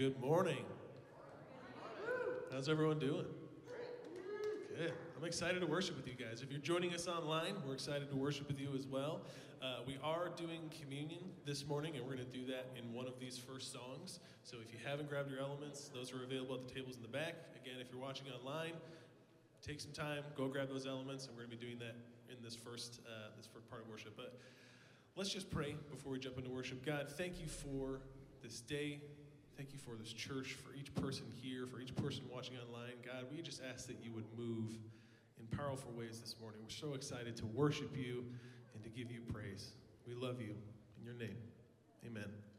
Good morning. How's everyone doing? Good. I'm excited to worship with you guys. If you're joining us online, we're excited to worship with you as well. Uh, we are doing communion this morning, and we're going to do that in one of these first songs. So if you haven't grabbed your elements, those are available at the tables in the back. Again, if you're watching online, take some time, go grab those elements, and we're going to be doing that in this first uh, this first part of worship. But let's just pray before we jump into worship. God, thank you for this day. Thank you for this church, for each person here, for each person watching online. God, we just ask that you would move in powerful ways this morning. We're so excited to worship you and to give you praise. We love you. In your name, amen.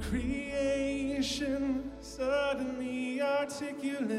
Creation. Suddenly articulate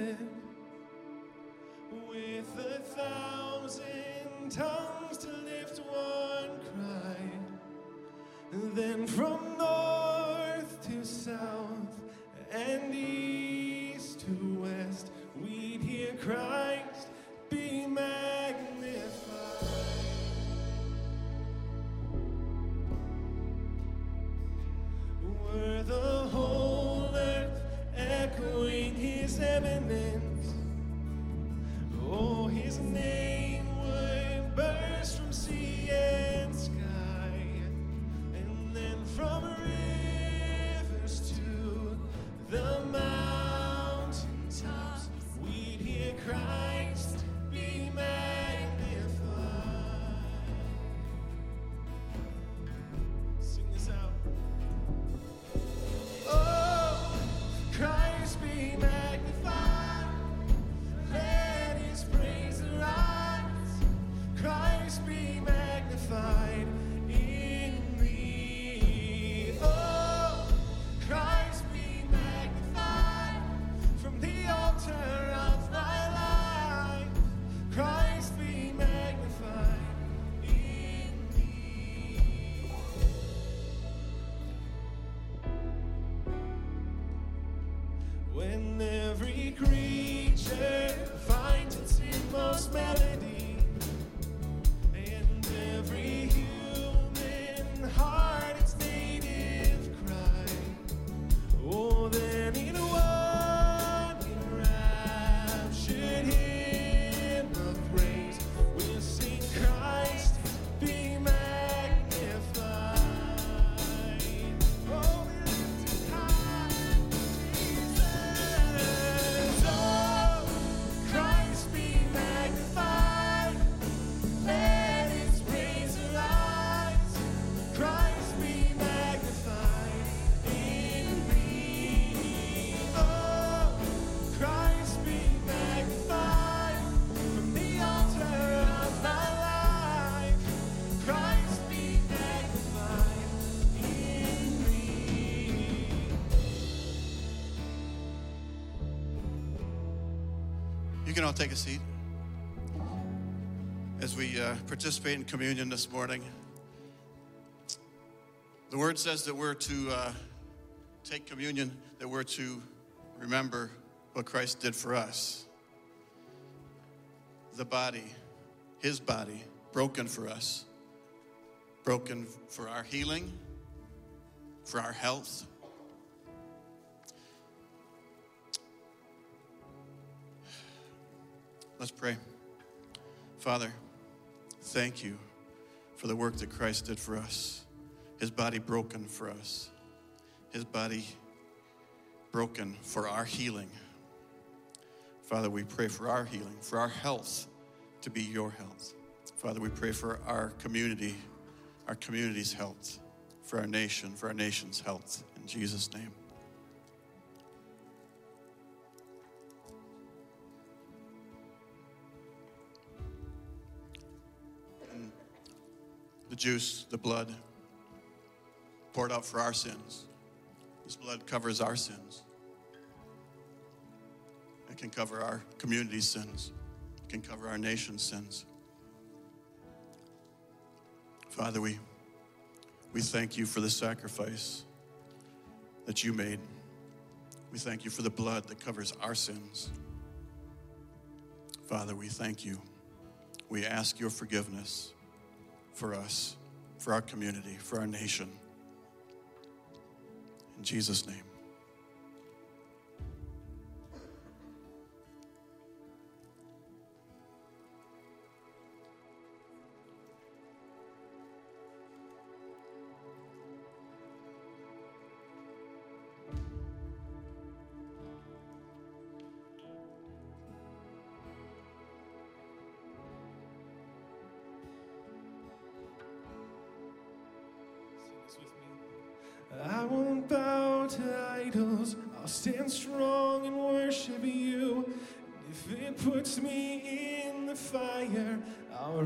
can all take a seat as we uh, participate in communion this morning. The word says that we're to uh, take communion, that we're to remember what Christ did for us. The body, his body, broken for us, broken for our healing, for our health. Let's pray. Father, thank you for the work that Christ did for us. His body broken for us, His body broken for our healing. Father, we pray for our healing, for our health to be your health. Father, we pray for our community, our community's health, for our nation, for our nation's health. In Jesus' name. Juice, the blood poured out for our sins. This blood covers our sins. It can cover our community's sins. It can cover our nation's sins. Father, we, we thank you for the sacrifice that you made. We thank you for the blood that covers our sins. Father, we thank you. We ask your forgiveness for us, for our community, for our nation. In Jesus' name.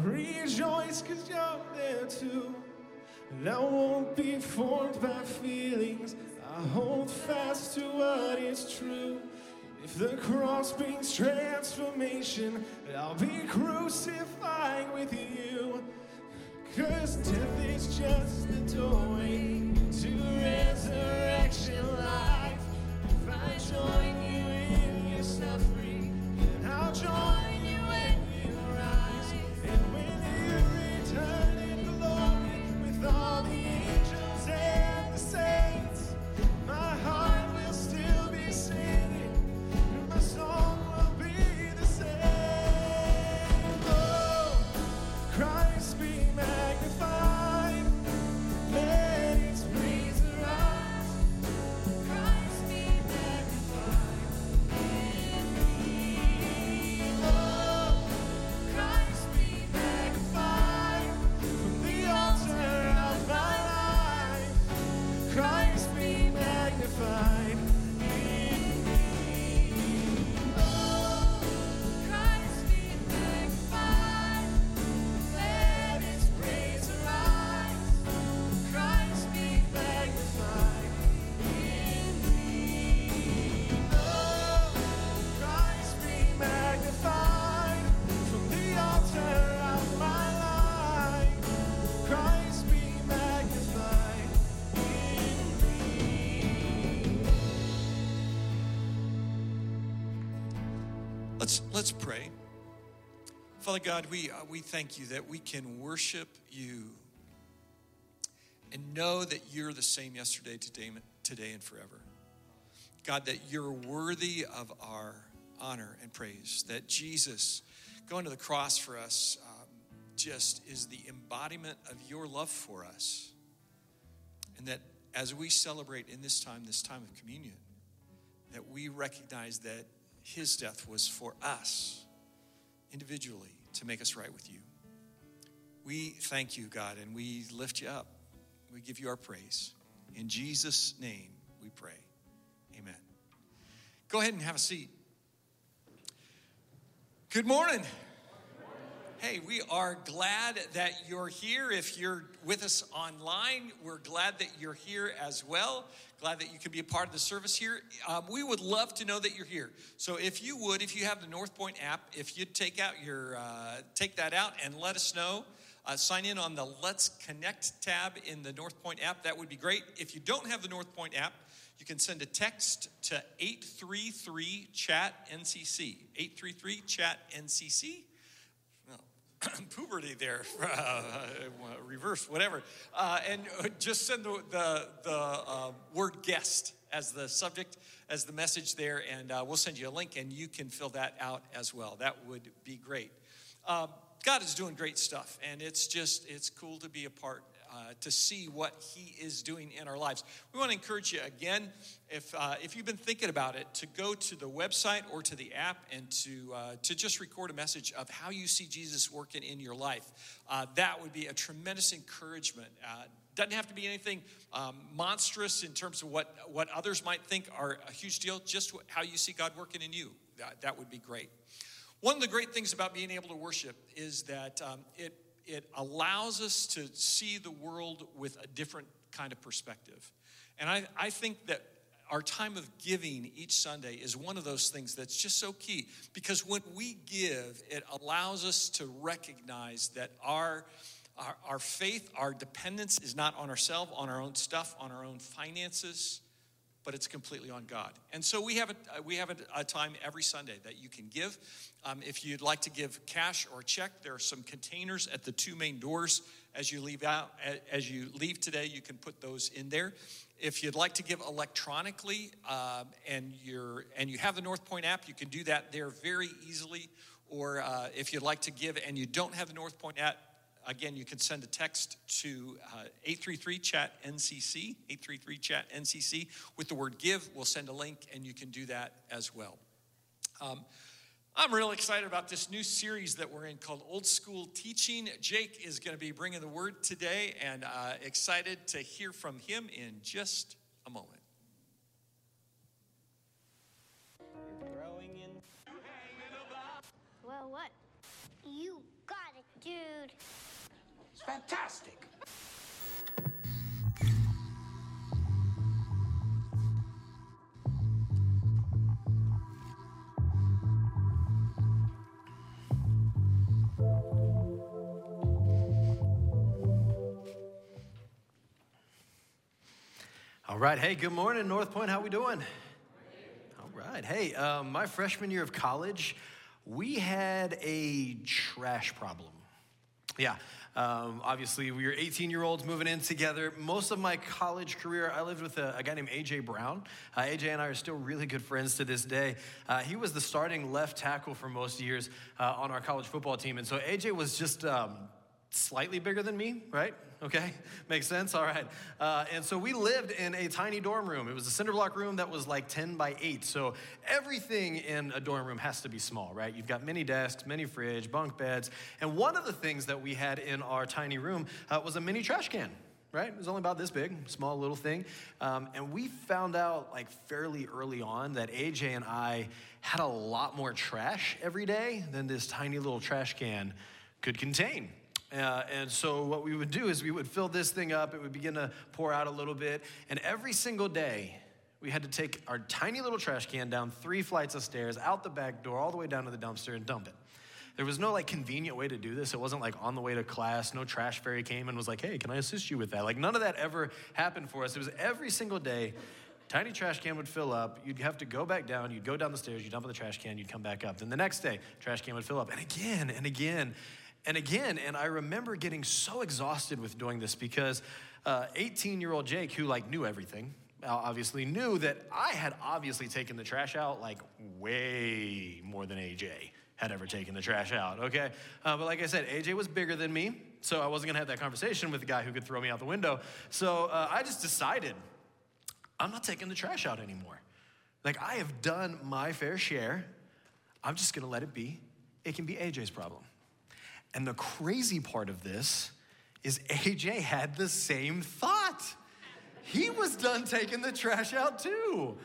Rejoice because you're there too. And I won't be formed by feelings. I hold fast to what is true. If the cross brings transformation, I'll be crucified with you. Cause death is just the doorway to Father God, we uh, we thank you that we can worship you and know that you're the same yesterday, today, today and forever. God, that you're worthy of our honor and praise. That Jesus going to the cross for us um, just is the embodiment of your love for us. And that as we celebrate in this time, this time of communion, that we recognize that his death was for us individually to make us right with you. We thank you, God, and we lift you up. We give you our praise. In Jesus' name we pray. Amen. Go ahead and have a seat. Good morning. Hey, we are glad that you're here. If you're with us online, we're glad that you're here as well. Glad that you can be a part of the service here. Um, we would love to know that you're here. So, if you would, if you have the Northpointe app, if you'd take out your uh, take that out and let us know. Uh, sign in on the Let's Connect tab in the Northpointe app. That would be great. If you don't have the Northpointe app, you can send a text to 833 chat NCC. 833 chat NCC puberty there, uh, reverse, whatever. Uh, and just send the, the, the uh, word guest as the subject, as the message there, and uh, we'll send you a link and you can fill that out as well. That would be great. Um, God is doing great stuff, and it's just, it's cool to be a part uh, to see what he is doing in our lives. We want to encourage you again, if, uh, if you've been thinking about it, to go to the website or to the app and to, uh, to just record a message of how you see Jesus working in your life. Uh, that would be a tremendous encouragement. Uh, doesn't have to be anything um, monstrous in terms of what, what others might think are a huge deal, just how you see God working in you. That, that would be great. One of the great things about being able to worship is that um, it it allows us to see the world with a different kind of perspective. And I, I think that our time of giving each Sunday is one of those things that's just so key because when we give, it allows us to recognize that our, our, our faith, our dependence is not on ourselves, on our own stuff, on our own finances, but it's completely on God. And so we have a, we have a, a time every Sunday that you can give. Um, if you'd like to give cash or check, there are some containers at the two main doors as you leave out. As you leave today, you can put those in there. If you'd like to give electronically um, and you're and you have the Northpointe app, you can do that there very easily. Or uh, if you'd like to give and you don't have the Northpointe app, again, you can send a text to uh, 833 chat NCC, 833 chat NCC with the word give. We'll send a link and you can do that as well. Um, I'm really excited about this new series that we're in called Old School Teaching. Jake is going to be bringing the word today and uh, excited to hear from him in just a moment. Well, what? You got it, dude fantastic. All right. Hey, good morning, Northpointe. How we doing? All right. Hey, um, my freshman year of college, we had a trash problem. Yeah. Um, obviously, we were 18 year olds moving in together. Most of my college career, I lived with a, a guy named AJ Brown. Uh, AJ and I are still really good friends to this day. Uh, he was the starting left tackle for most years uh, on our college football team. And so AJ was just um, slightly bigger than me, right? Okay, makes sense. All right. Uh, and so we lived in a tiny dorm room. It was a cinder block room that was like 10 by 8. So everything in a dorm room has to be small, right? You've got many desks, many fridge, bunk beds. And one of the things that we had in our tiny room uh, was a mini trash can. Right? It was only about this big, small little thing. Um, and we found out, like, fairly early on that AJ and I had a lot more trash every day than this tiny little trash can could contain. Uh, and so what we would do is we would fill this thing up. It would begin to pour out a little bit. And every single day, we had to take our tiny little trash can down three flights of stairs, out the back door, all the way down to the dumpster and dump it. There was no like convenient way to do this. It wasn't like on the way to class. No trash fairy came and was like, hey, can I assist you with that? Like none of that ever happened for us. It was every single day. Tiny trash can would fill up. You'd have to go back down. You'd go down the stairs. You'd dump in the trash can. You'd come back up. Then the next day, trash can would fill up. And again and again and again. And I remember getting so exhausted with doing this because 18 uh, year old Jake, who like knew everything, obviously knew that I had obviously taken the trash out like way more than AJ had ever taken the trash out, okay? Uh, but like I said, AJ was bigger than me, so I wasn't gonna have that conversation with the guy who could throw me out the window. So uh, I just decided I'm not taking the trash out anymore. Like, I have done my fair share. I'm just gonna let it be. It can be AJ's problem. And the crazy part of this is AJ had the same thought. He was done taking the trash out too.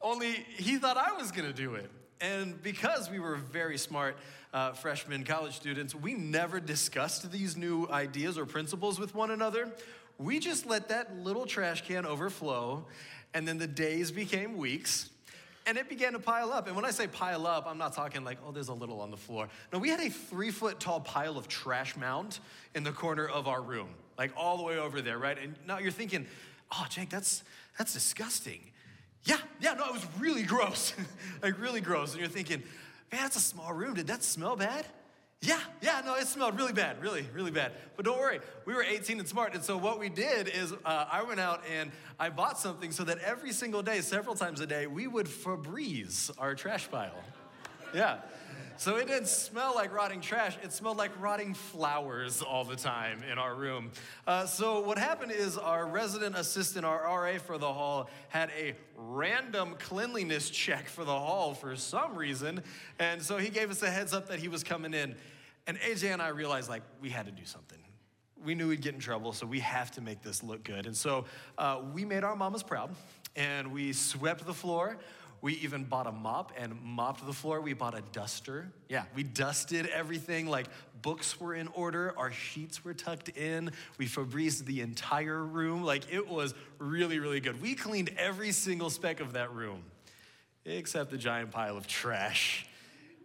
Only he thought I was gonna do it. And because we were very smart uh, freshman college students, we never discussed these new ideas or principles with one another. We just let that little trash can overflow, and then the days became weeks, and it began to pile up. And when I say pile up, I'm not talking like, oh, there's a little on the floor. No, we had a three foot tall pile of trash mound in the corner of our room, like all the way over there, right? And now you're thinking, oh, Jake, that's, that's disgusting. Yeah, yeah, no, it was really gross, like really gross. And you're thinking, man, that's a small room. Did that smell bad? Yeah, yeah, no, it smelled really bad, really, really bad. But don't worry, we were 18 and smart. And so what we did is uh, I went out and I bought something so that every single day, several times a day, we would Febreze our trash pile. Yeah. So it didn't smell like rotting trash, it smelled like rotting flowers all the time in our room. Uh, so what happened is our resident assistant, our RA for the hall, had a random cleanliness check for the hall for some reason. And so he gave us a heads up that he was coming in. And AJ and I realized like we had to do something. We knew we'd get in trouble, so we have to make this look good. And so uh, we made our mamas proud and we swept the floor. We even bought a mop and mopped the floor. We bought a duster. Yeah, we dusted everything. Like books were in order, our sheets were tucked in. We Febrezed the entire room. Like it was really, really good. We cleaned every single speck of that room, except the giant pile of trash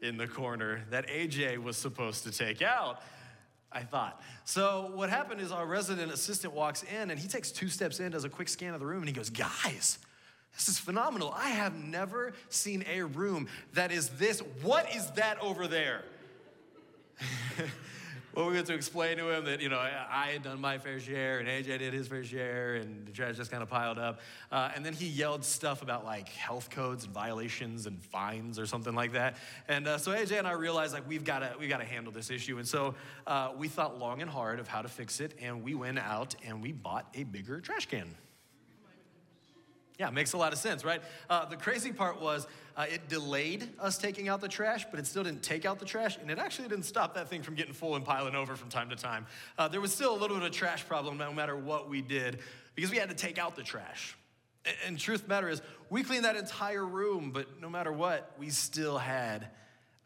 in the corner that AJ was supposed to take out. I thought. So, what happened is our resident assistant walks in and he takes two steps in, does a quick scan of the room, and he goes, Guys, this is phenomenal. I have never seen a room that is this. What is that over there? well, we had to explain to him that, you know, I had done my fair share and AJ did his fair share and the trash just kind of piled up. Uh, and then he yelled stuff about like health codes and violations and fines or something like that. And uh, so AJ and I realized like we've got to we've got to handle this issue. And so uh, we thought long and hard of how to fix it. And we went out and we bought a bigger trash can. Yeah, makes a lot of sense, right? Uh, the crazy part was uh, it delayed us taking out the trash, but it still didn't take out the trash, and it actually didn't stop that thing from getting full and piling over from time to time. Uh, there was still a little bit of trash problem no matter what we did because we had to take out the trash. And, and truth matter is, we cleaned that entire room, but no matter what, we still had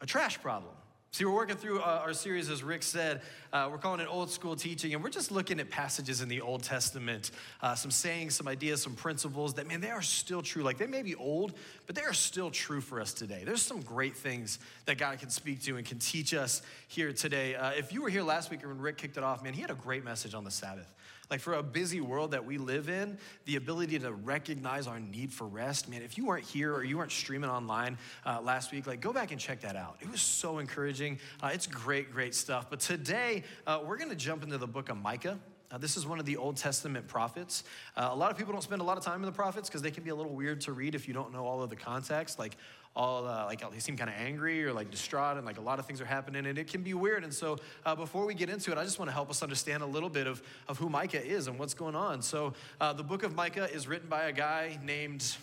a trash problem. See, we're working through uh, our series, as Rick said. Uh, we're calling it Old School Teaching, and we're just looking at passages in the Old Testament, uh, some sayings, some ideas, some principles that, man, they are still true. Like, they may be old, but they are still true for us today. There's some great things that God can speak to and can teach us here today. Uh, if you were here last week when Rick kicked it off, man, he had a great message on the Sabbath. Like for a busy world that we live in, the ability to recognize our need for rest, man, if you weren't here or you weren't streaming online uh, last week, like go back and check that out. It was so encouraging. Uh, it's great, great stuff. But today, uh, we're going to jump into the book of Micah. Uh, this is one of the Old Testament prophets. Uh, a lot of people don't spend a lot of time in the prophets because they can be a little weird to read if you don't know all of the context. Like all uh, like they seem kind of angry or like distraught, and like a lot of things are happening, and it can be weird. And so, uh, before we get into it, I just want to help us understand a little bit of of who Micah is and what's going on. So, uh, the book of Micah is written by a guy named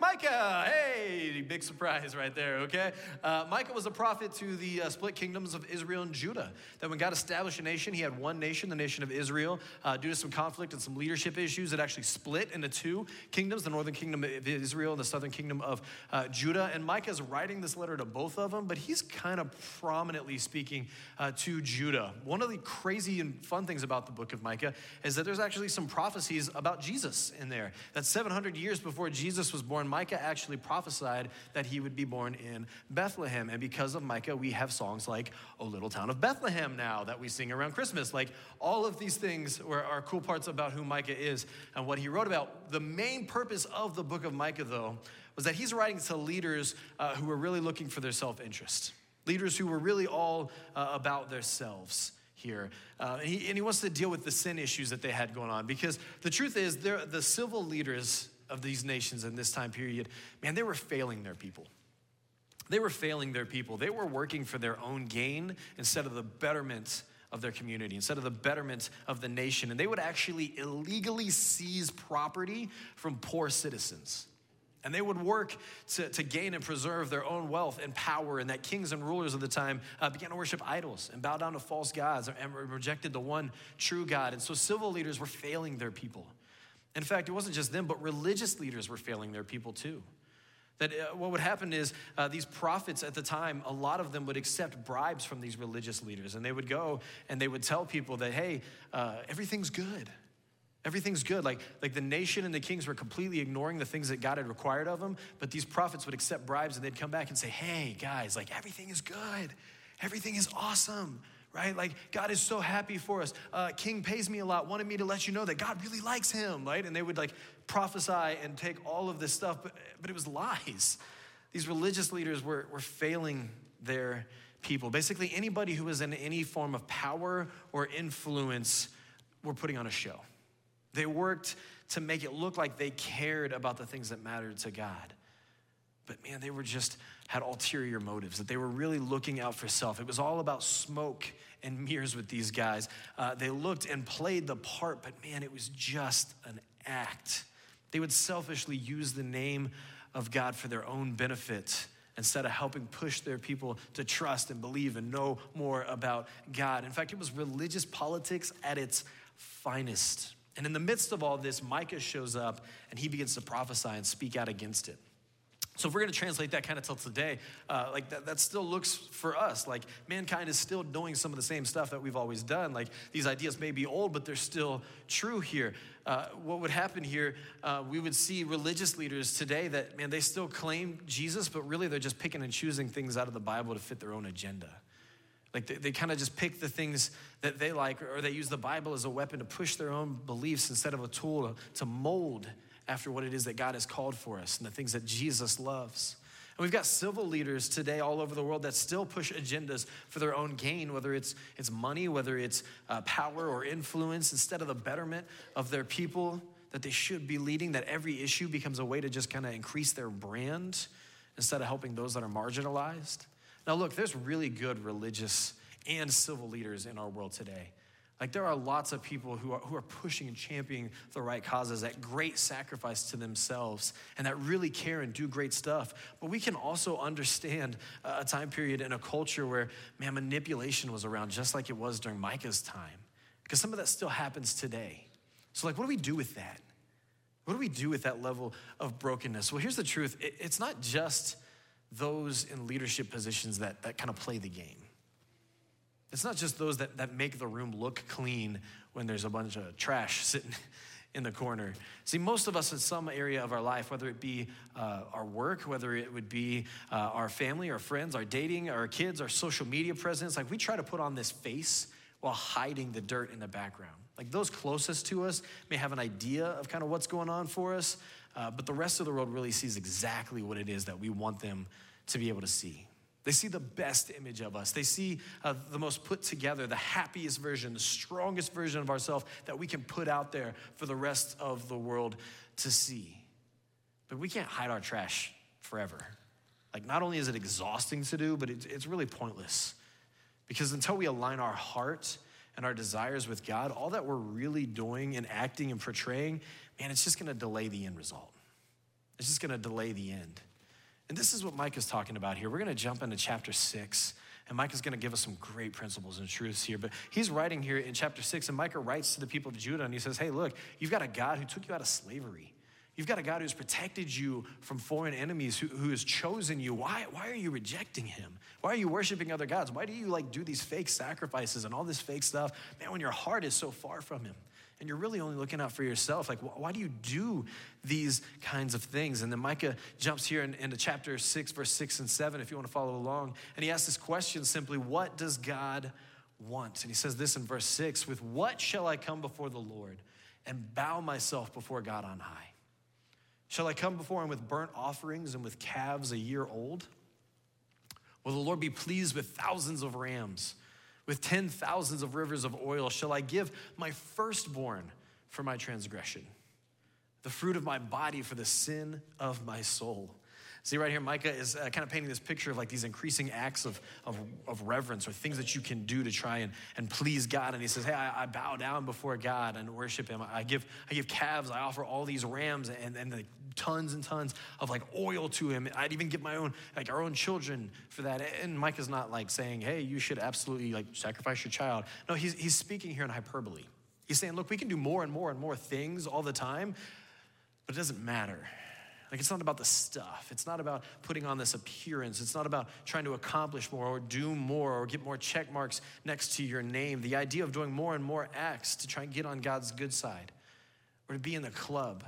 Micah, hey, big surprise right there, okay? Uh, Micah was a prophet to the uh, split kingdoms of Israel and Judah. That when God established a nation, he had one nation, the nation of Israel. Uh, due to some conflict and some leadership issues, it actually split into two kingdoms the northern kingdom of Israel and the southern kingdom of uh, Judah. And Micah is writing this letter to both of them, but he's kind of prominently speaking uh, to Judah. One of the crazy and fun things about the book of Micah is that there's actually some prophecies about Jesus in there. That 700 years before Jesus was born, Micah actually prophesied that he would be born in Bethlehem. And because of Micah, we have songs like O Little Town of Bethlehem now that we sing around Christmas. Like all of these things are, are cool parts about who Micah is and what he wrote about. The main purpose of the book of Micah, though, was that he's writing to leaders uh, who were really looking for their self interest, leaders who were really all uh, about themselves here. Uh, and, he, and, he, wants to deal with the sin issues that they had going on because the truth is, the civil leaders of these nations in this time period, man, they were failing their people. They were failing their people. They were working for their own gain instead of the betterment of their community, instead of the betterment of the nation. And they would actually illegally seize property from poor citizens. And they would work to, to gain and preserve their own wealth and power, and that kings and rulers of the time uh, began to worship idols and bow down to false gods and rejected the one true God. And so civil leaders were failing their people. In fact, it wasn't just them, but religious leaders were failing their people too. That uh, what would happen is uh, these prophets at the time, a lot of them would accept bribes from these religious leaders, and they would go and they would tell people that, hey, uh, everything's good. Everything's good. Like, like the nation and the kings were completely ignoring the things that God had required of them, but these prophets would accept bribes and they'd come back and say, hey, guys, like everything is good. Everything is awesome right? Like, God is so happy for us. Uh, King pays me a lot, wanted me to let you know that God really likes him, right? And they would like prophesy and take all of this stuff, but, but it was lies. These religious leaders were, were failing their people. Basically, anybody who was in any form of power or influence were putting on a show. They worked to make it look like they cared about the things that mattered to God. But man, they were just had ulterior motives, that they were really looking out for self. It was all about smoke and mirrors with these guys. Uh, they looked and played the part, but man, it was just an act. They would selfishly use the name of God for their own benefit instead of helping push their people to trust and believe and know more about God. In fact, it was religious politics at its finest. And in the midst of all this, Micah shows up and he begins to prophesy and speak out against it. So if we're going to translate that kind of till today, uh, like that, that still looks for us like mankind is still doing some of the same stuff that we've always done. Like these ideas may be old, but they're still true here. Uh, what would happen here? Uh, we would see religious leaders today that man they still claim Jesus, but really they're just picking and choosing things out of the Bible to fit their own agenda. Like they, they kind of just pick the things that they like, or they use the Bible as a weapon to push their own beliefs instead of a tool to, to mold after what it is that God has called for us and the things that Jesus loves. And we've got civil leaders today all over the world that still push agendas for their own gain, whether it's, it's money, whether it's uh, power or influence, instead of the betterment of their people that they should be leading, that every issue becomes a way to just kind of increase their brand instead of helping those that are marginalized. Now, look, there's really good religious and civil leaders in our world today. Like there are lots of people who are, who are pushing and championing the right causes at great sacrifice to themselves and that really care and do great stuff. But we can also understand a time period in a culture where, man, manipulation was around just like it was during Micah's time. Because some of that still happens today. So, like, what do we do with that? What do we do with that level of brokenness? Well, here's the truth it's not just those in leadership positions that, that kind of play the game. It's not just those that, that make the room look clean when there's a bunch of trash sitting in the corner. See, most of us in some area of our life, whether it be uh, our work, whether it would be uh, our family, our friends, our dating, our kids, our social media presence, like we try to put on this face while hiding the dirt in the background. Like those closest to us may have an idea of kind of what's going on for us, uh, but the rest of the world really sees exactly what it is that we want them to be able to see. They see the best image of us. They see uh, the most put together, the happiest version, the strongest version of ourselves that we can put out there for the rest of the world to see. But we can't hide our trash forever. Like, not only is it exhausting to do, but it's, it's really pointless. Because until we align our heart and our desires with God, all that we're really doing and acting and portraying, man, it's just gonna delay the end result. It's just gonna delay the end. And this is what Micah is talking about here. We're going to jump into chapter six, and Micah is going to give us some great principles and truths here. But he's writing here in chapter six, and Micah writes to the people of Judah, and he says, Hey, look, you've got a God who took you out of slavery. You've got a God who's protected you from foreign enemies, who, who has chosen you. Why, why are you rejecting him? Why are you worshiping other gods? Why do you like do these fake sacrifices and all this fake stuff? Man, when your heart is so far from him and you're really only looking out for yourself. Like, why do you do these kinds of things? And then Micah jumps here in, into chapter 6, verse 6 and 7, if you want to follow along. And he asks this question simply What does God want? And he says this in verse 6 With what shall I come before the Lord and bow myself before God on high? Shall I come before him with burnt offerings and with calves a year old? Will the Lord be pleased with thousands of rams? With ten thousands of rivers of oil, shall I give my firstborn for my transgression, the fruit of my body for the sin of my soul. See, right here, Micah is uh, kind of painting this picture of like these increasing acts of, of, of, reverence or things that you can do to try and, and please God. And he says, Hey, I, I bow down before God and worship Him. I give, I give calves, I offer all these rams and, and the tons and tons of like oil to Him. I'd even give my own, like our own children for that. And Micah's not like saying, Hey, you should absolutely like sacrifice your child. No, he's, he's speaking here in hyperbole. He's saying, Look, we can do more and more and more things all the time, but it doesn't matter like, it's not about the stuff. It's not about putting on this appearance. It's not about trying to accomplish more or do more or get more check marks next to your name. The idea of doing more and more acts to try and get on God's good side or to be in the club.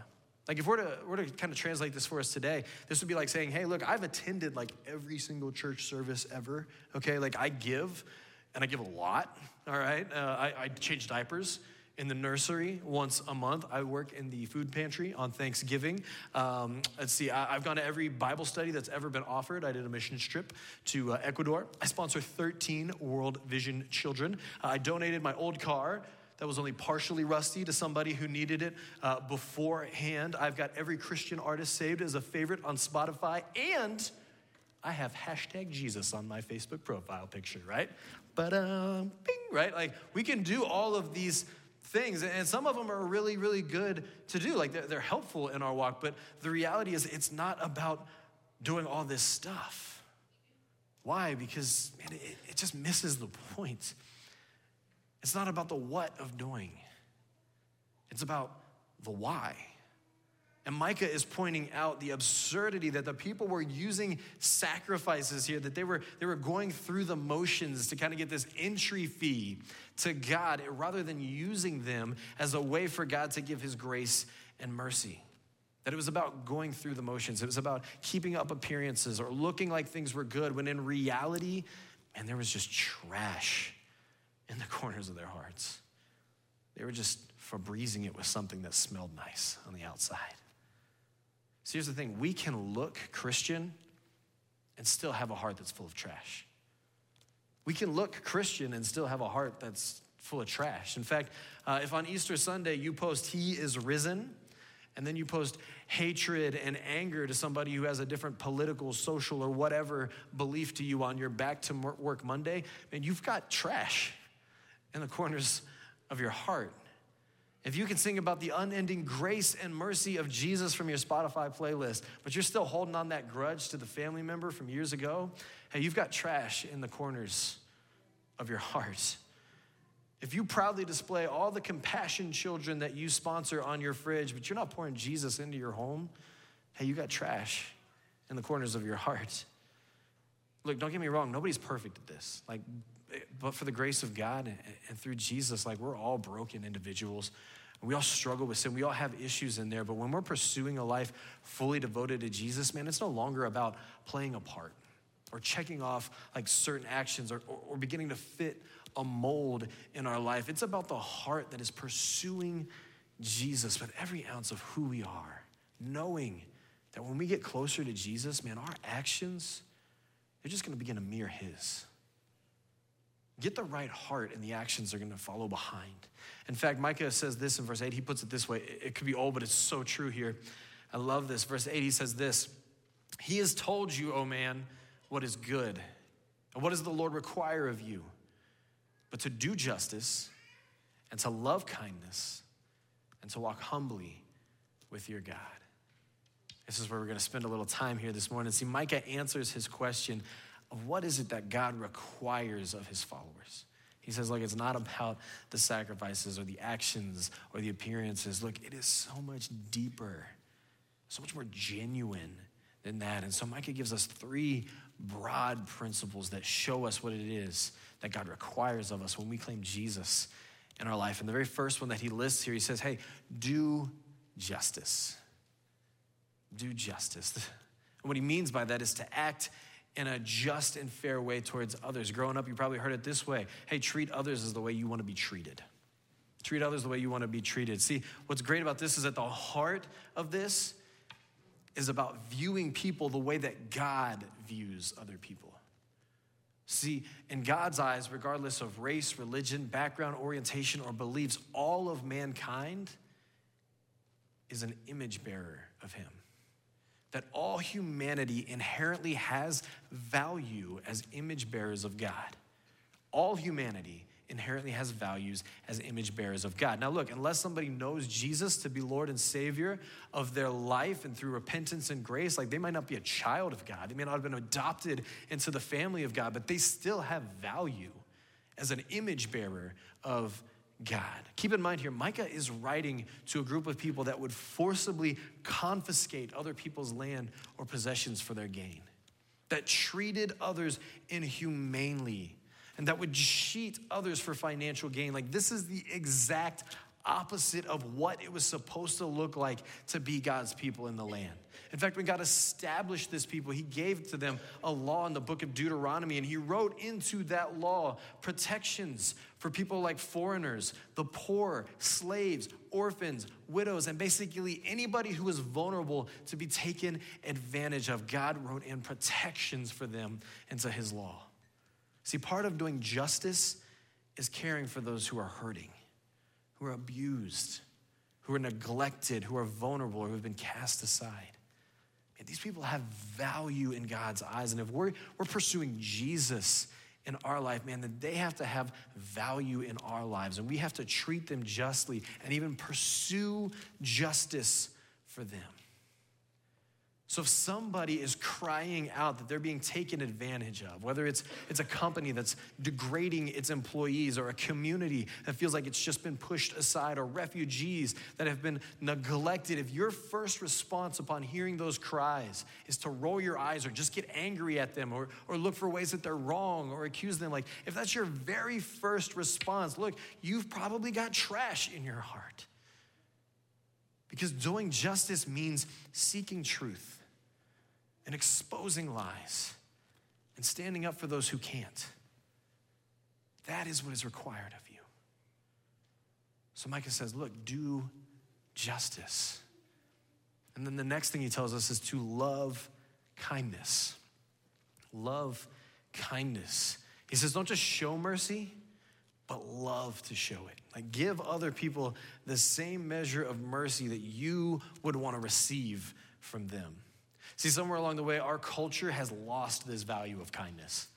Like, if we're to, we're to kind of translate this for us today, this would be like saying, hey, look, I've attended like every single church service ever, okay? Like, I give, and I give a lot, all right? Uh, I, I change diapers in the nursery once a month. I work in the food pantry on Thanksgiving. Um, let's see, I, have gone to every Bible study that's ever been offered. I did a mission trip to uh, Ecuador. I sponsor 13 World Vision children. Uh, I donated my old car that was only partially rusty to somebody who needed it uh, beforehand. I've got every Christian artist saved as a favorite on Spotify, and I have hashtag Jesus on my Facebook profile picture, right? But um, bing, right? Like we can do all of these things. And some of them are really, really good to do. Like they're, they're helpful in our walk. But the reality is, it's not about doing all this stuff. Why? Because, man, it, it just misses the point. It's not about the what of doing, it's about the why. And Micah is pointing out the absurdity that the people were using sacrifices here, that they were, they were going through the motions to kind of get this entry fee to God rather than using them as a way for God to give his grace and mercy. That it was about going through the motions, it was about keeping up appearances or looking like things were good when in reality, and there was just trash in the corners of their hearts. They were just Febrezing it with something that smelled nice on the outside. So here's the thing we can look Christian and still have a heart that's full of trash. We can look Christian and still have a heart that's full of trash. In fact, uh, if on Easter Sunday you post, He is risen, and then you post hatred and anger to somebody who has a different political, social, or whatever belief to you on your back to work Monday, and you've got trash in the corners of your heart. If you can sing about the unending grace and mercy of Jesus from your Spotify playlist, but you're still holding on that grudge to the family member from years ago, hey, you've got trash in the corners of your heart. If you proudly display all the compassion children that you sponsor on your fridge, but you're not pouring Jesus into your home, hey, you got trash in the corners of your heart. look, don't get me wrong, nobody's perfect at this. Like, but for the grace of God and, through Jesus, like we're all broken individuals. We all struggle with sin. We all have issues in there. But when we're pursuing a life fully devoted to Jesus, man, it's no longer about playing a part or checking off like certain actions or, or, or beginning to fit a mold in our life. It's about the heart that is pursuing Jesus with every ounce of who we are, knowing that when we get closer to Jesus, man, our actions, they're just gonna begin to mirror His. Get the right heart, and the actions are gonna follow behind. In fact, Micah says this in verse 8. He puts it this way. It could be old, but it's so true here. I love this. Verse 8, he says this He has told you, O man, what is good. And what does the Lord require of you? But to do justice and to love kindness and to walk humbly with your God. This is where we're going to spend a little time here this morning. See, Micah answers his question of what is it that God requires of his followers. He says, look, it's not about the sacrifices or the actions or the appearances. Look, it is so much deeper, so much more genuine than that. And so Micah gives us three broad principles that show us what it is that God requires of us when we claim Jesus in our life. And the very first one that he lists here, he says, hey, do justice. Do justice. And what he means by that is to act in a just and fair way towards others. Growing up, you probably heard it this way hey, treat others as the way you want to be treated. Treat others the way you want to be treated. See, what's great about this is that the heart of this is about viewing people the way that God views other people. See, in God's eyes, regardless of race, religion, background, orientation, or beliefs, all of mankind is an image bearer of Him. That all humanity inherently has value as image bearers of God. All humanity inherently has values as image bearers of God. Now, look, unless somebody knows Jesus to be Lord and Savior of their life and through repentance and grace, like they might not be a child of God. They may not have been adopted into the family of God, but they still have value as an image bearer of God. Keep in mind here, Micah is writing to a group of people that would forcibly confiscate other people's land or possessions for their gain, that treated others inhumanely and that would cheat others for financial gain. Like, this is the exact opposite of what it was supposed to look like to be God's people in the land. In fact, when God established this people, He gave to them a law in the book of Deuteronomy, and He wrote into that law protections for people like foreigners, the poor, slaves, orphans, widows, and basically anybody who is vulnerable to be taken advantage of. God wrote in protections for them into His law. See, part of doing justice is caring for those who are hurting, who are abused, who are neglected, who are vulnerable, or who have been cast aside. These people have value in God's eyes. And if we're, we're pursuing Jesus in our life, man, then they have to have value in our lives. And we have to treat them justly and even pursue justice for them. So if somebody is crying out that they're being taken advantage of, whether it's it's a company that's degrading its employees or a community that feels like it's just been pushed aside or refugees that have been neglected, if your first response upon hearing those cries is to roll your eyes or just get angry at them or, or look for ways that they're wrong or accuse them, like if that's your very first response, look, you've probably got trash in your heart. Because doing justice means seeking truth and exposing lies and standing up for those who can't. That is what is required of you. So Micah says, Look, do justice. And then the next thing he tells us is to love kindness. Love kindness. He says, Don't just show mercy, but love to show it. Like, give other people the same measure of mercy that you would want to receive from them. See, somewhere along the way, our culture has lost this value of kindness.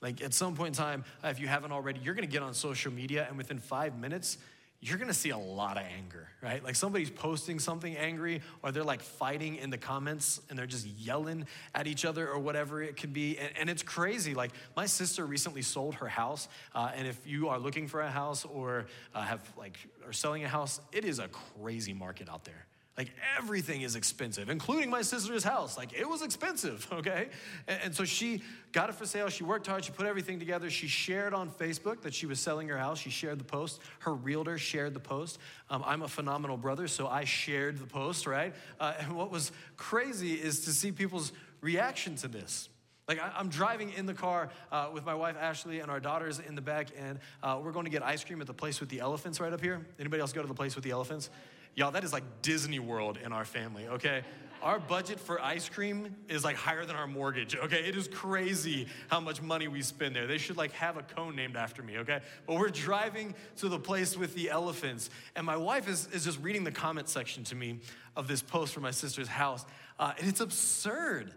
Like at some point in time, uh, if you haven't already, you're gonna get on social media, and within five minutes, you're gonna see a lot of anger, right? Like somebody's posting something angry, or they're like fighting in the comments and they're just yelling at each other or whatever it could be. And, and it's crazy. Like my sister recently sold her house, uh, and if you are looking for a house or uh, have like, are selling a house, it is a crazy market out there. Like everything is expensive, including my sister's house. Like it was expensive, okay? And, and, so she got it for sale. She worked hard. She put everything together. She shared on Facebook that she was selling her house. She shared the post. Her realtor shared the post. Um, I'm a phenomenal brother, so I shared the post, right? Uh, and what was crazy is to see people's reaction to this. Like I, am driving in the car uh, with my wife Ashley and our daughters in the back, and uh, we're going to get ice cream at the place with the elephants right up here. Anybody else go to the place with the elephants? Y'all, that is like Disney World in our family, okay? Our budget for ice cream is like higher than our mortgage, okay? It is crazy how much money we spend there. They should like have a cone named after me, okay? But we're driving to the place with the elephants, and my wife is, is just reading the comment section to me of this post from my sister's house, uh, and it's absurd.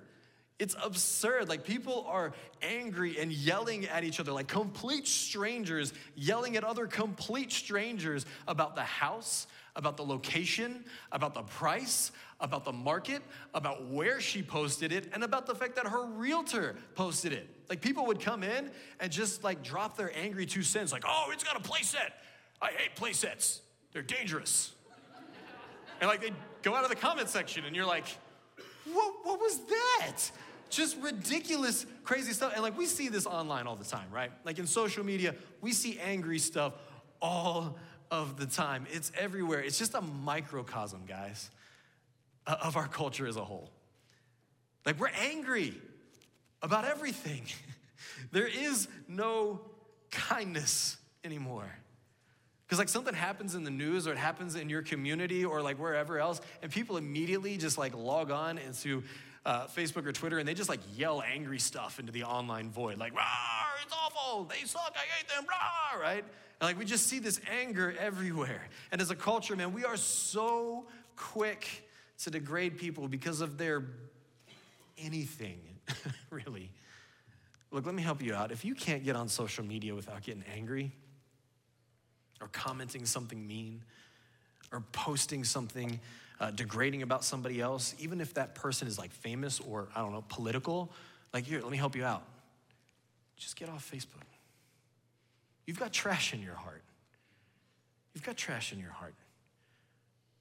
It's absurd. Like people are angry and yelling at each other, like complete strangers yelling at other complete strangers about the house, about the location, about the price, about the market, about where she posted it, and about the fact that her realtor posted it. Like people would come in and just like drop their angry two cents, like, oh, it's got a play set. I hate play sets. They're dangerous. and like they go out of the comment section and you're like, what, what was that? Just ridiculous, crazy stuff. And like we see this online all the time, right? Like in social media, we see angry stuff all of the time. It's everywhere. It's just a microcosm, guys, of our culture as a whole. Like we're angry about everything. there is no kindness anymore. Because like something happens in the news or it happens in your community or like wherever else, and people immediately just like log on into uh, Facebook or Twitter and they just like yell angry stuff into the online void, like, rah, it's awful, they suck, I hate them, rah, right? And like we just see this anger everywhere. And as a culture, man, we are so quick to degrade people because of their anything, really. Look, let me help you out. If you can't get on social media without getting angry or commenting something mean or posting something uh, degrading about somebody else, even if that person is like famous or, I don't know, political, like, here, let me help you out. Just get off Facebook. You've got trash in your heart. You've got trash in your heart.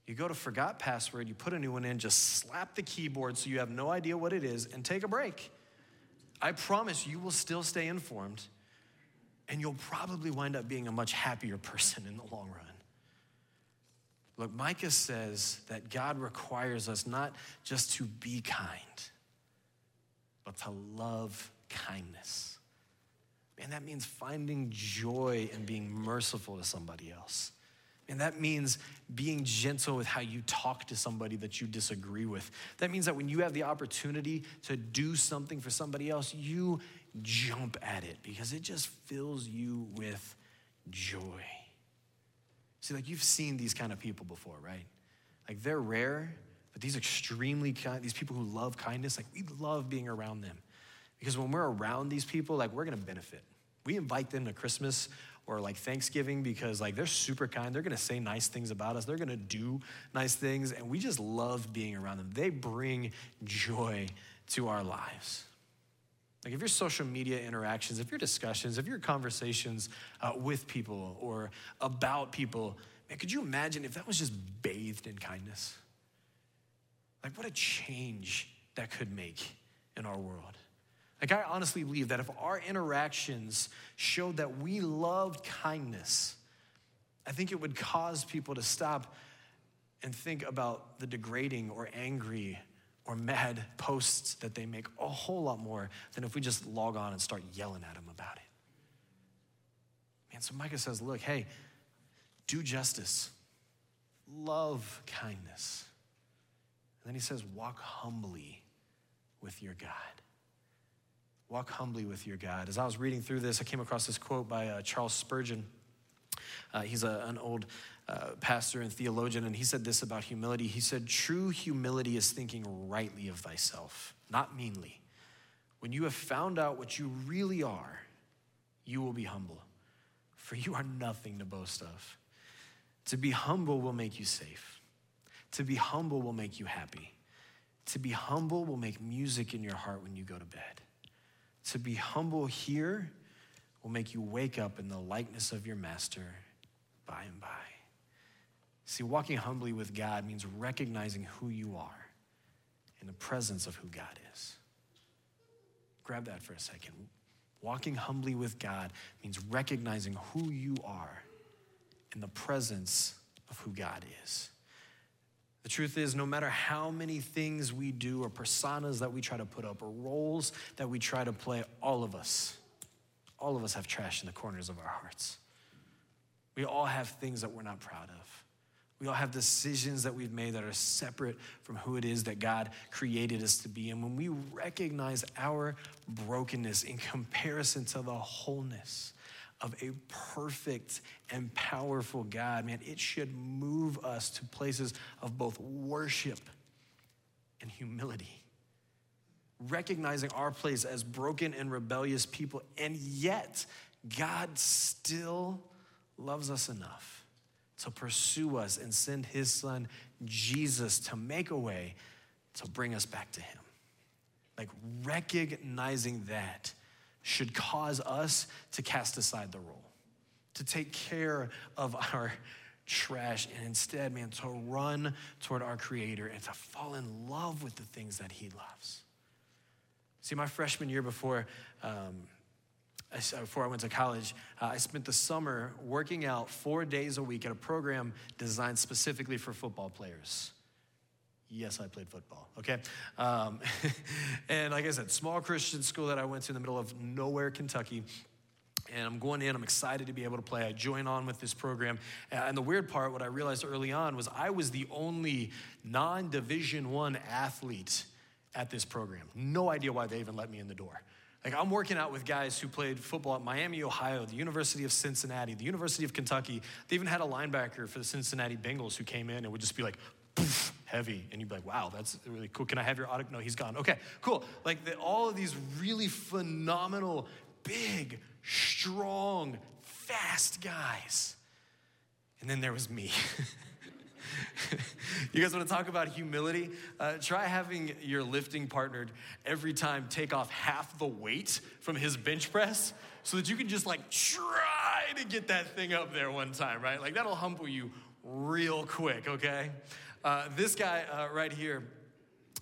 You go to forgot password, you put a new one in, just slap the keyboard so you have no idea what it is, and take a break. I promise you will still stay informed, and you'll probably wind up being a much happier person in the long run. Look, Micah says that God requires us not just to be kind, but to love kindness. And that means finding joy and being merciful to somebody else. And that means being gentle with how you talk to somebody that you disagree with. That means that when you have the opportunity to do something for somebody else, you jump at it because it just fills you with joy. See, like you've seen these kind of people before, right? Like they're rare, but these extremely kind, these people who love kindness, like we love being around them. Because when we're around these people, like we're gonna benefit. We invite them to Christmas or like Thanksgiving because like they're super kind. They're gonna say nice things about us. They're gonna do nice things, and we just love being around them. They bring joy to our lives. Like if your social media interactions, if your discussions, if your conversations uh, with people or about people, man, could you imagine if that was just bathed in kindness? Like what a change that could make in our world. Like I honestly believe that if our interactions showed that we loved kindness, I think it would cause people to stop and think about the degrading or angry or mad posts that they make a whole lot more than if we just log on and start yelling at them about it. Man, so Micah says, look, hey, do justice, love kindness. And then he says, walk humbly with your God. Walk humbly with your God. As I was reading through this, I came across this quote by uh, Charles Spurgeon. Uh, he's a, an old uh, pastor and theologian, and he said this about humility. He said, True humility is thinking rightly of thyself, not meanly. When you have found out what you really are, you will be humble, for you are nothing to boast of. To be humble will make you safe. To be humble will make you happy. To be humble will make music in your heart when you go to bed. To be humble here will make you wake up in the likeness of your master by and by. See, walking humbly with God means recognizing who you are in the presence of who God is. Grab that for a second. Walking humbly with God means recognizing who you are in the presence of who God is. The truth is, no matter how many things we do, or personas that we try to put up, or roles that we try to play, all of us, all of us have trash in the corners of our hearts. We all have things that we're not proud of. We all have decisions that we've made that are separate from who it is that God created us to be. And when we recognize our brokenness in comparison to the wholeness of a perfect and powerful God, man, it should move us to places of both worship and humility. Recognizing our place as broken and rebellious people, and yet God still loves us enough to pursue us and send his son Jesus to make a way to bring us back to him. Like recognizing that should cause us to cast aside the role, to take care of our trash, and instead, man, to run toward our Creator and to fall in love with the things that He loves. See, my freshman year before, um, before I went to college, uh, I spent the summer working out four days a week at a program designed specifically for football players. Yes, I played football, okay? Um, and like I said, small Christian school that I went to in the middle of nowhere, Kentucky. And I'm going in, I'm excited to be able to play. I join on with this program. And the weird part, what I realized early on, was I was the only non Division One athlete at this program. No idea why they even let me in the door. Like, I'm working out with guys who played football at Miami, Ohio, the University of Cincinnati, the University of Kentucky. They even had a linebacker for the Cincinnati Bengals who came in and would just be like, poof, heavy. And you'd be like, wow, that's really cool. Can I have your autograph? No, he's gone. Okay, cool. Like, the, all of these really phenomenal, big, strong, fast guys. And then there was me. you guys want to talk about humility? Uh, try having your lifting partner every time take off half the weight from his bench press so that you can just like try to get that thing up there one time, right? Like that'll humble you real quick, okay? Uh, this guy uh, right here,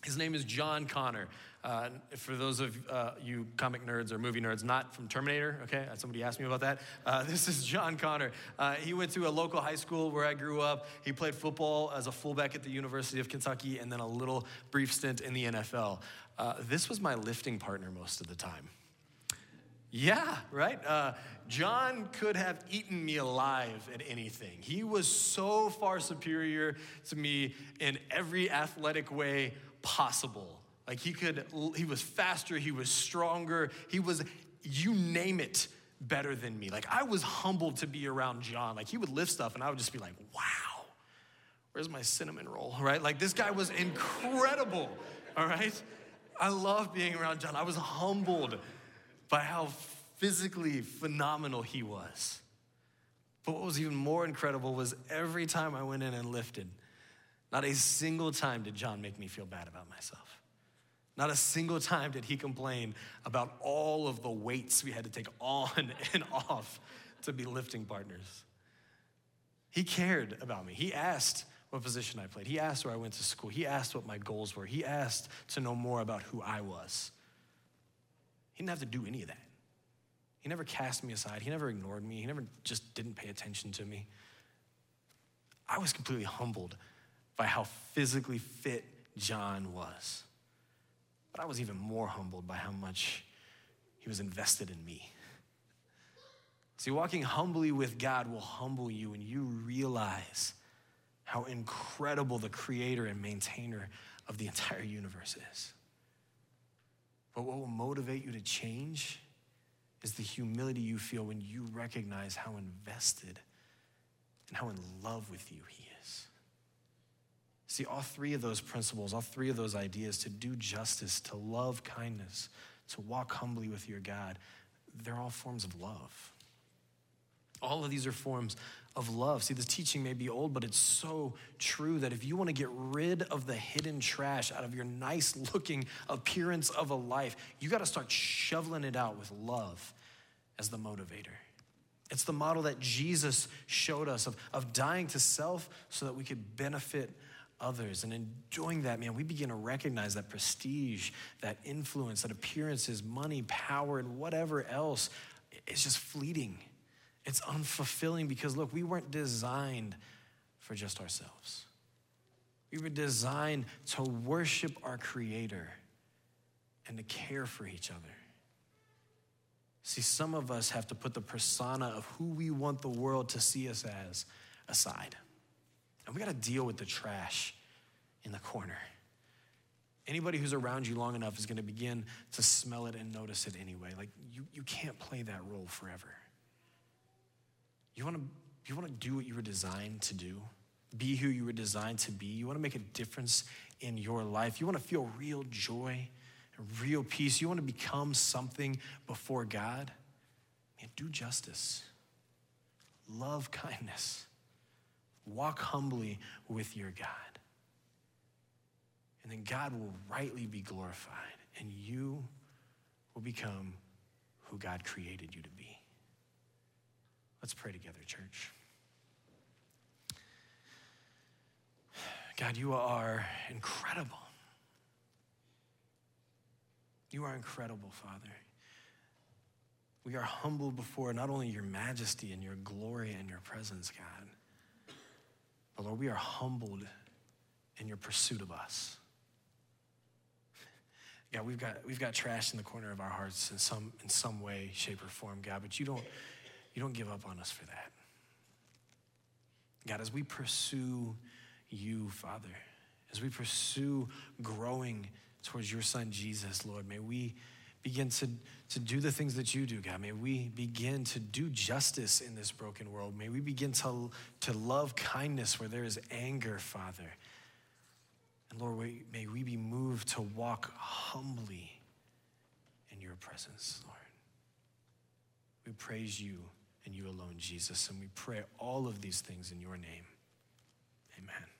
his name is John Connor. Uh, for those of uh, you comic nerds or movie nerds, not from Terminator, okay? Somebody asked me about that. Uh, this is John Connor. Uh, he went to a local high school where I grew up. He played football as a fullback at the University of Kentucky and then a little brief stint in the NFL. Uh, this was my lifting partner most of the time. Yeah, right? Uh, John could have eaten me alive at anything. He was so far superior to me in every athletic way possible. Like he could, he was faster, he was stronger, he was, you name it, better than me. Like I was humbled to be around John. Like he would lift stuff and I would just be like, wow, where's my cinnamon roll, right? Like this guy was incredible, all right? I love being around John. I was humbled by how physically phenomenal he was. But what was even more incredible was every time I went in and lifted, not a single time did John make me feel bad about myself. Not a single time did he complain about all of the weights we had to take on and off to be lifting partners. He cared about me. He asked what position I played. He asked where I went to school. He asked what my goals were. He asked to know more about who I was. He didn't have to do any of that. He never cast me aside. He never ignored me. He never just didn't pay attention to me. I was completely humbled by how physically fit John was. But I was even more humbled by how much he was invested in me. See, walking humbly with God will humble you and you realize how incredible the creator and maintainer of the entire universe is. But what will motivate you to change is the humility you feel when you recognize how invested and how in love with you he. See, all three of those principles, all three of those ideas to do justice, to love kindness, to walk humbly with your God, they're all forms of love. All of these are forms of love. See, the teaching may be old, but it's so true that if you want to get rid of the hidden trash out of your nice looking appearance of a life, you got to start shoveling it out with love as the motivator. It's the model that Jesus showed us of, of dying to self so that we could benefit others. And in doing that, man, we begin to recognize that prestige, that influence, that appearances, money, power, and whatever else is just fleeting. It's unfulfilling because, look, we weren't designed for just ourselves. We were designed to worship our Creator and to care for each other. See, some of us have to put the persona of who we want the world to see us as aside. And we got to deal with the trash in the corner. Anybody who's around you long enough is going to begin to smell it and notice it anyway. Like, you, you can't play that role forever. You want to you want to do what you were designed to do, be who you were designed to be. You want to make a difference in your life. You want to feel real joy and real peace, you want to become something before God, man, do justice, love kindness, walk humbly with your God. And then God will rightly be glorified, and you will become who God created you to be. Let's pray together, church. God, you are incredible. You are incredible, Father. We are humbled before not only your majesty and your glory and your presence, God, but Lord, we are humbled in your pursuit of us. God, we've got, we've got trash in the corner of our hearts in some, in some way, shape, or form, God, but you don't, you don't give up on us for that. God, as we pursue you, Father, as we pursue growing towards your son Jesus, Lord. May we begin to, to do the things that you do, God. May we begin to do justice in this broken world. May we begin to, to love kindness where there is anger, Father. And Lord, may we be moved to walk humbly in your presence, Lord. We praise you and you alone, Jesus, and we pray all of these things in your name. Amen.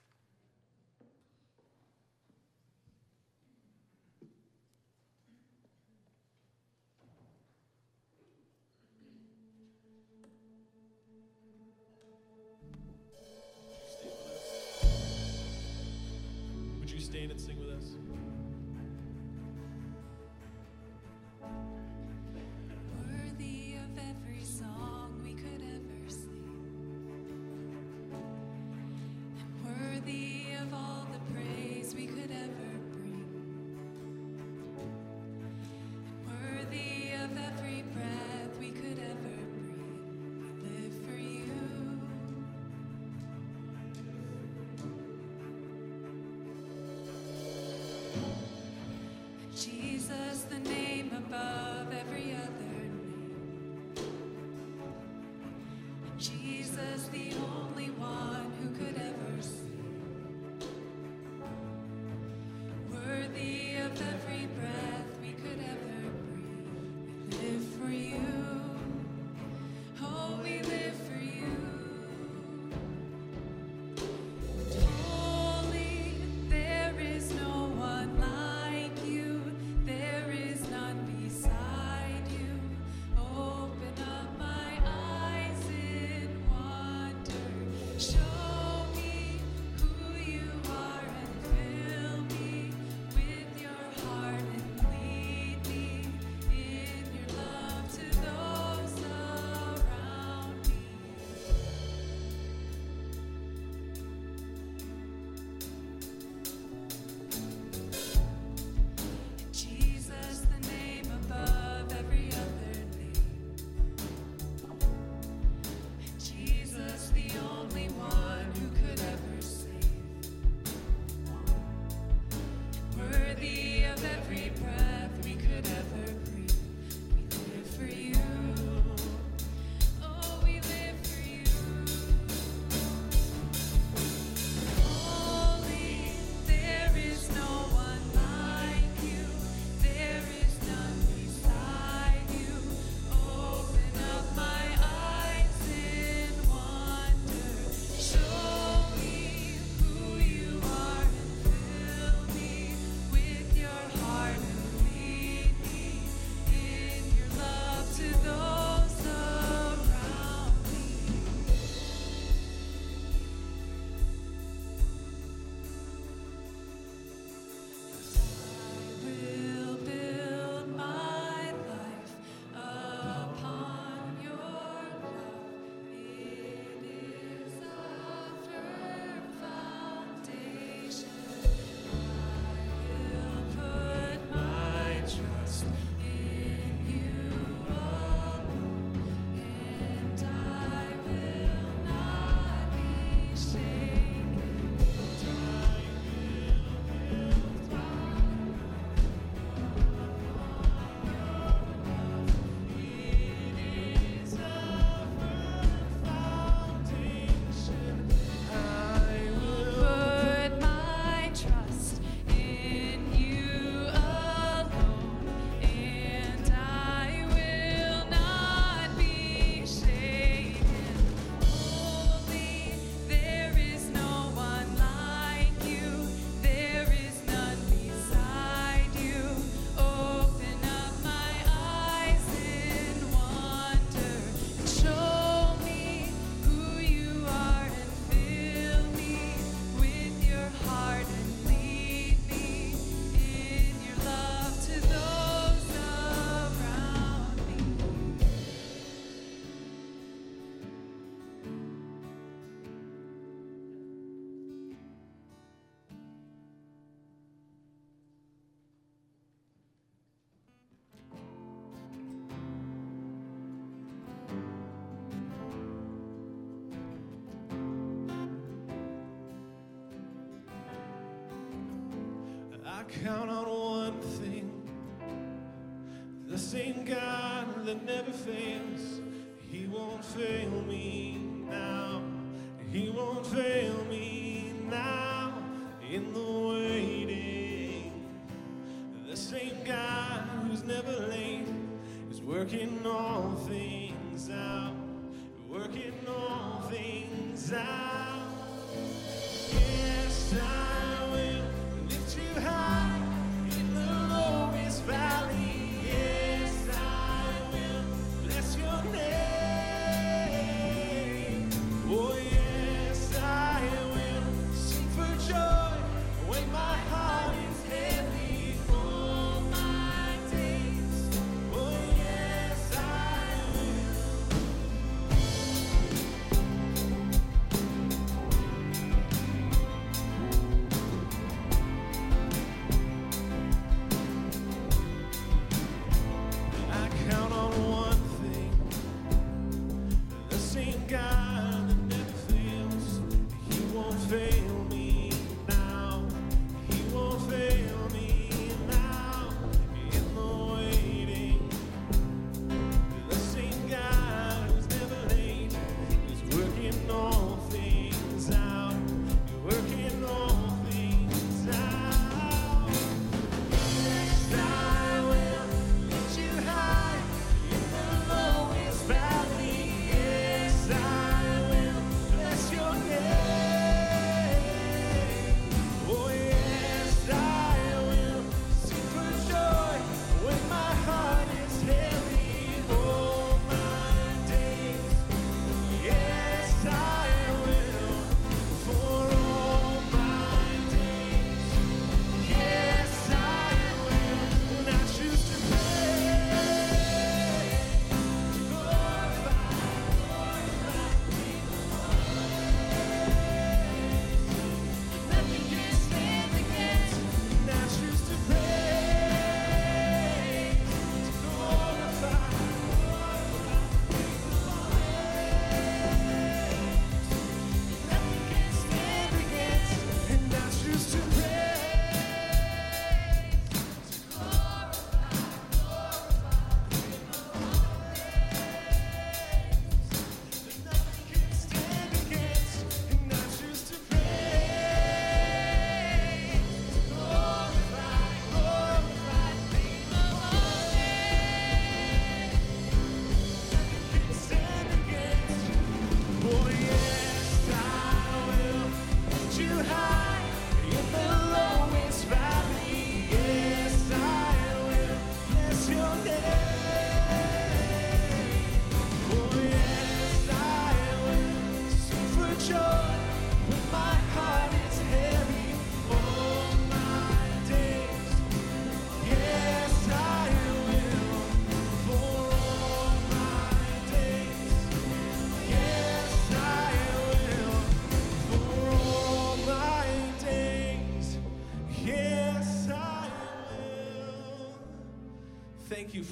count on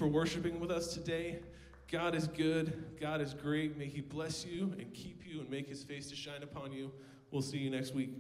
for worshiping with us today. God is good. God is great. May He bless you and keep you and make His face to shine upon you. We'll see you next week.